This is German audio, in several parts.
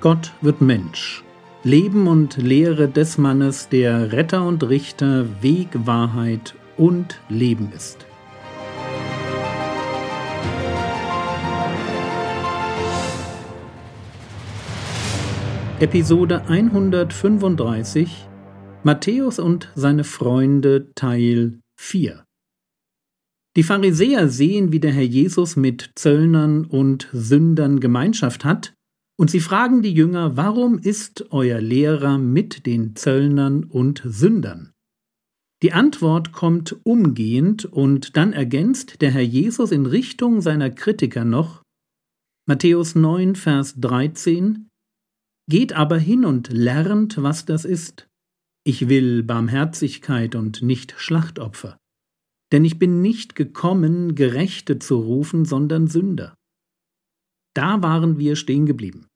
Gott wird Mensch. Leben und Lehre des Mannes, der Retter und Richter, Weg, Wahrheit und Leben ist. Episode 135 Matthäus und seine Freunde Teil 4 Die Pharisäer sehen, wie der Herr Jesus mit Zöllnern und Sündern Gemeinschaft hat und sie fragen die Jünger, warum ist euer Lehrer mit den Zöllnern und Sündern? Die Antwort kommt umgehend und dann ergänzt der Herr Jesus in Richtung seiner Kritiker noch Matthäus 9, Vers 13 Geht aber hin und lernt, was das ist. Ich will Barmherzigkeit und nicht Schlachtopfer. Denn ich bin nicht gekommen, Gerechte zu rufen, sondern Sünder. Da waren wir stehen geblieben.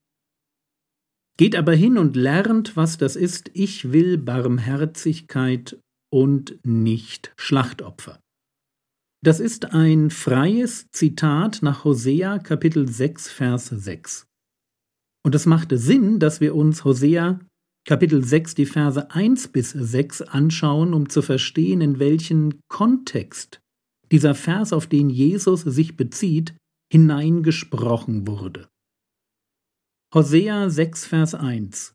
Geht aber hin und lernt, was das ist. Ich will Barmherzigkeit und nicht Schlachtopfer. Das ist ein freies Zitat nach Hosea Kapitel 6 Vers 6. Und es macht Sinn, dass wir uns Hosea Kapitel 6 die Verse 1 bis 6 anschauen, um zu verstehen, in welchen Kontext dieser Vers, auf den Jesus sich bezieht, hineingesprochen wurde. Hosea 6, Vers 1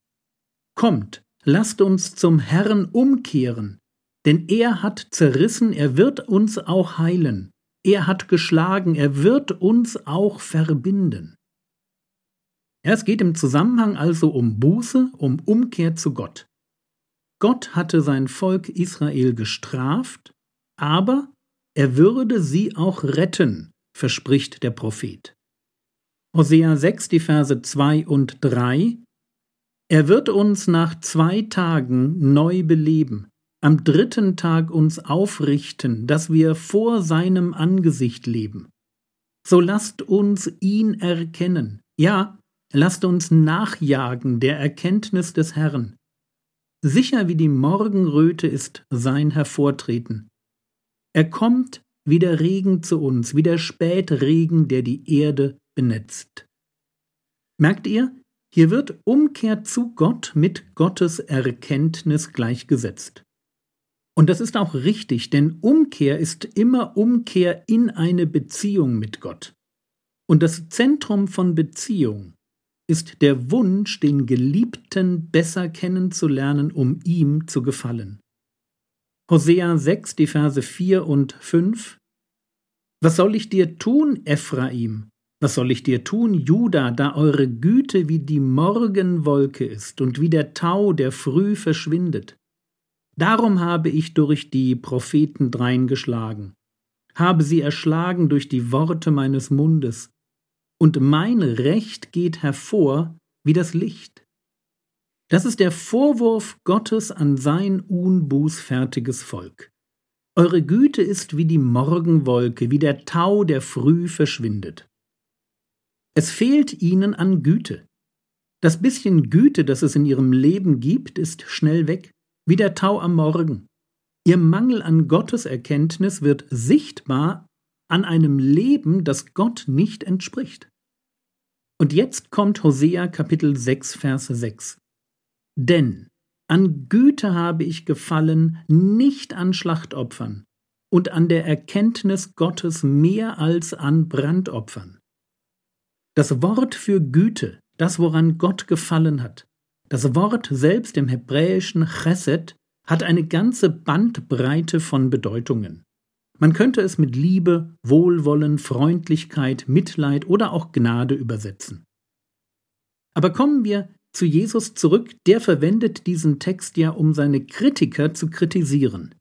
Kommt, lasst uns zum Herrn umkehren, denn er hat zerrissen, er wird uns auch heilen. Er hat geschlagen, er wird uns auch verbinden. Es geht im Zusammenhang also um Buße, um Umkehr zu Gott. Gott hatte sein Volk Israel gestraft, aber er würde sie auch retten, verspricht der Prophet. Hosea 6, die Verse 2 und 3. Er wird uns nach zwei Tagen neu beleben, am dritten Tag uns aufrichten, dass wir vor seinem Angesicht leben. So lasst uns ihn erkennen, ja, lasst uns nachjagen der Erkenntnis des Herrn. Sicher wie die Morgenröte ist sein Hervortreten. Er kommt wie der Regen zu uns, wie der Spätregen, der die Erde benetzt. Merkt ihr, hier wird Umkehr zu Gott mit Gottes Erkenntnis gleichgesetzt. Und das ist auch richtig, denn Umkehr ist immer Umkehr in eine Beziehung mit Gott. Und das Zentrum von Beziehung ist der Wunsch, den Geliebten besser kennenzulernen, um ihm zu gefallen. Hosea 6, die Verse 4 und 5 Was soll ich dir tun, Ephraim? Was soll ich dir tun, Juda, da eure Güte wie die Morgenwolke ist und wie der Tau, der früh verschwindet? Darum habe ich durch die Propheten dreingeschlagen, habe sie erschlagen durch die Worte meines Mundes, und mein Recht geht hervor wie das Licht. Das ist der Vorwurf Gottes an sein unbußfertiges Volk. Eure Güte ist wie die Morgenwolke, wie der Tau, der früh verschwindet. Es fehlt ihnen an Güte. Das bisschen Güte, das es in ihrem Leben gibt, ist schnell weg, wie der Tau am Morgen. Ihr Mangel an Gotteserkenntnis wird sichtbar an einem Leben, das Gott nicht entspricht. Und jetzt kommt Hosea Kapitel 6, Vers 6. Denn an Güte habe ich gefallen, nicht an Schlachtopfern und an der Erkenntnis Gottes mehr als an Brandopfern. Das Wort für Güte, das woran Gott gefallen hat, das Wort selbst im hebräischen Chesed hat eine ganze Bandbreite von Bedeutungen. Man könnte es mit Liebe, Wohlwollen, Freundlichkeit, Mitleid oder auch Gnade übersetzen. Aber kommen wir zu Jesus zurück, der verwendet diesen Text ja, um seine Kritiker zu kritisieren.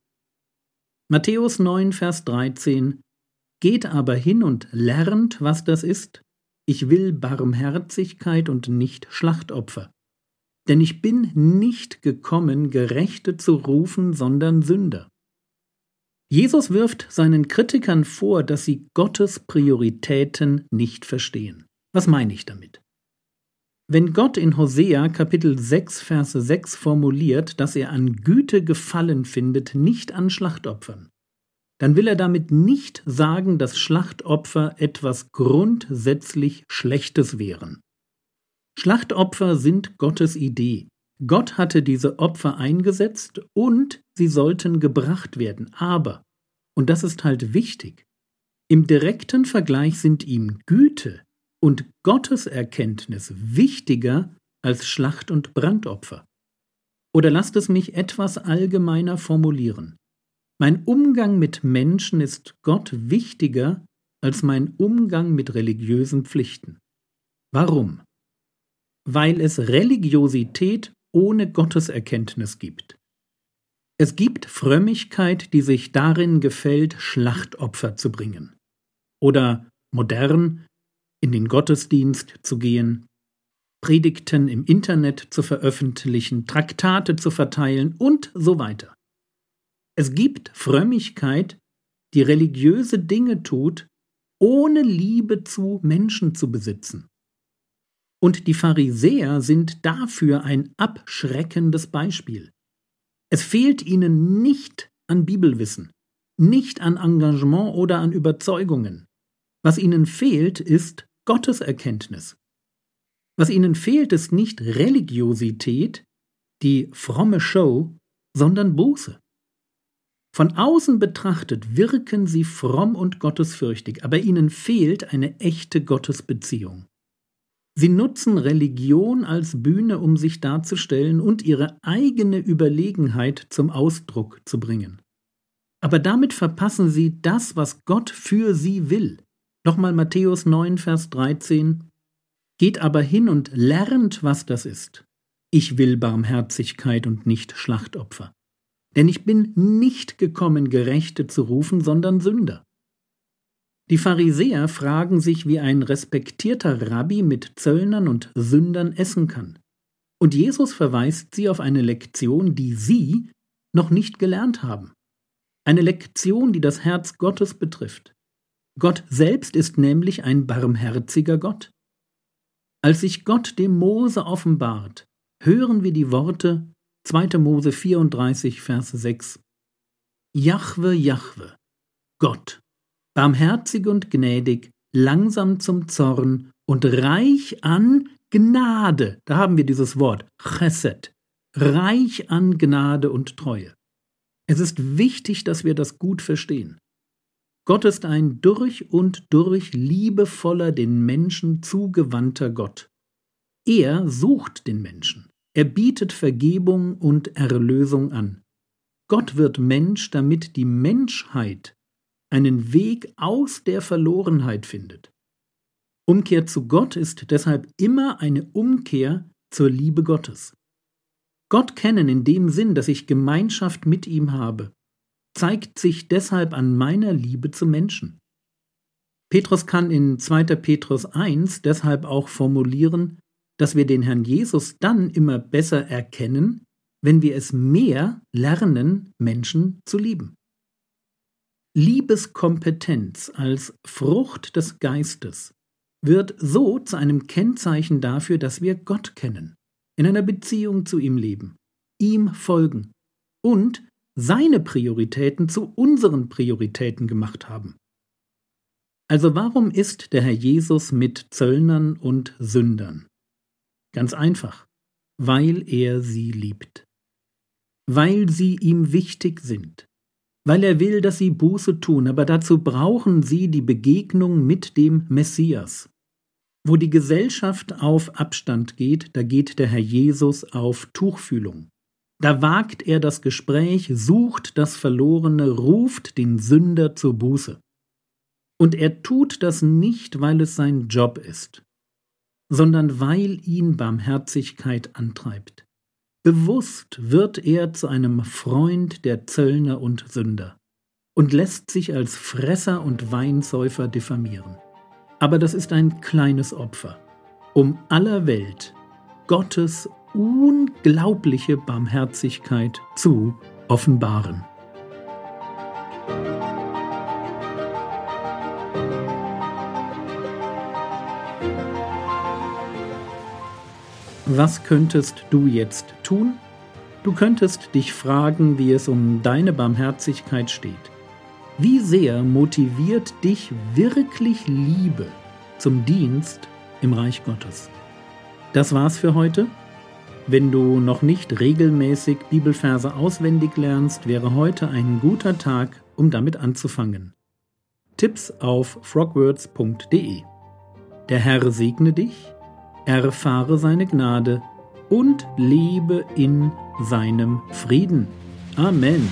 Matthäus 9, Vers 13 Geht aber hin und lernt, was das ist, ich will Barmherzigkeit und nicht Schlachtopfer. Denn ich bin nicht gekommen, Gerechte zu rufen, sondern Sünder. Jesus wirft seinen Kritikern vor, dass sie Gottes Prioritäten nicht verstehen. Was meine ich damit? Wenn Gott in Hosea Kapitel 6 Verse 6 formuliert, dass er an Güte gefallen findet, nicht an Schlachtopfern, dann will er damit nicht sagen, dass Schlachtopfer etwas grundsätzlich Schlechtes wären. Schlachtopfer sind Gottes Idee. Gott hatte diese Opfer eingesetzt und sie sollten gebracht werden. Aber, und das ist halt wichtig, im direkten Vergleich sind ihm Güte und Gotteserkenntnis wichtiger als Schlacht- und Brandopfer. Oder lasst es mich etwas allgemeiner formulieren. Mein Umgang mit Menschen ist Gott wichtiger als mein Umgang mit religiösen Pflichten. Warum? Weil es Religiosität ohne Gotteserkenntnis gibt. Es gibt Frömmigkeit, die sich darin gefällt, Schlachtopfer zu bringen. Oder modern in den Gottesdienst zu gehen, Predigten im Internet zu veröffentlichen, Traktate zu verteilen und so weiter. Es gibt Frömmigkeit, die religiöse Dinge tut, ohne Liebe zu Menschen zu besitzen. Und die Pharisäer sind dafür ein abschreckendes Beispiel. Es fehlt ihnen nicht an Bibelwissen, nicht an Engagement oder an Überzeugungen. Was ihnen fehlt, ist Gotteserkenntnis. Was ihnen fehlt, ist nicht Religiosität, die fromme Show, sondern Buße. Von außen betrachtet wirken sie fromm und gottesfürchtig, aber ihnen fehlt eine echte Gottesbeziehung. Sie nutzen Religion als Bühne, um sich darzustellen und ihre eigene Überlegenheit zum Ausdruck zu bringen. Aber damit verpassen sie das, was Gott für sie will. Nochmal Matthäus 9, Vers 13. Geht aber hin und lernt, was das ist. Ich will Barmherzigkeit und nicht Schlachtopfer. Denn ich bin nicht gekommen, Gerechte zu rufen, sondern Sünder. Die Pharisäer fragen sich, wie ein respektierter Rabbi mit Zöllnern und Sündern essen kann. Und Jesus verweist sie auf eine Lektion, die sie noch nicht gelernt haben. Eine Lektion, die das Herz Gottes betrifft. Gott selbst ist nämlich ein barmherziger Gott. Als sich Gott dem Mose offenbart, hören wir die Worte 2. Mose 34, Vers 6. Jahwe, Jahwe, Gott, barmherzig und gnädig, langsam zum Zorn und reich an Gnade. Da haben wir dieses Wort, Chesed, reich an Gnade und Treue. Es ist wichtig, dass wir das gut verstehen. Gott ist ein durch und durch liebevoller, den Menschen zugewandter Gott. Er sucht den Menschen. Er bietet Vergebung und Erlösung an. Gott wird Mensch, damit die Menschheit einen Weg aus der Verlorenheit findet. Umkehr zu Gott ist deshalb immer eine Umkehr zur Liebe Gottes. Gott kennen in dem Sinn, dass ich Gemeinschaft mit ihm habe, zeigt sich deshalb an meiner Liebe zu Menschen. Petrus kann in 2. Petrus 1 deshalb auch formulieren, dass wir den Herrn Jesus dann immer besser erkennen, wenn wir es mehr lernen, Menschen zu lieben. Liebeskompetenz als Frucht des Geistes wird so zu einem Kennzeichen dafür, dass wir Gott kennen, in einer Beziehung zu ihm leben, ihm folgen und seine Prioritäten zu unseren Prioritäten gemacht haben. Also warum ist der Herr Jesus mit Zöllnern und Sündern? Ganz einfach, weil er sie liebt, weil sie ihm wichtig sind, weil er will, dass sie Buße tun, aber dazu brauchen sie die Begegnung mit dem Messias. Wo die Gesellschaft auf Abstand geht, da geht der Herr Jesus auf Tuchfühlung. Da wagt er das Gespräch, sucht das Verlorene, ruft den Sünder zur Buße. Und er tut das nicht, weil es sein Job ist, sondern weil ihn Barmherzigkeit antreibt. Bewusst wird er zu einem Freund der Zöllner und Sünder und lässt sich als Fresser und Weinsäufer diffamieren. Aber das ist ein kleines Opfer, um aller Welt Gottes unglaubliche Barmherzigkeit zu offenbaren. Was könntest du jetzt tun? Du könntest dich fragen, wie es um deine Barmherzigkeit steht. Wie sehr motiviert dich wirklich Liebe zum Dienst im Reich Gottes? Das war's für heute. Wenn du noch nicht regelmäßig Bibelverse auswendig lernst, wäre heute ein guter Tag, um damit anzufangen. Tipps auf frogwords.de Der Herr segne dich, erfahre seine Gnade und lebe in seinem Frieden. Amen.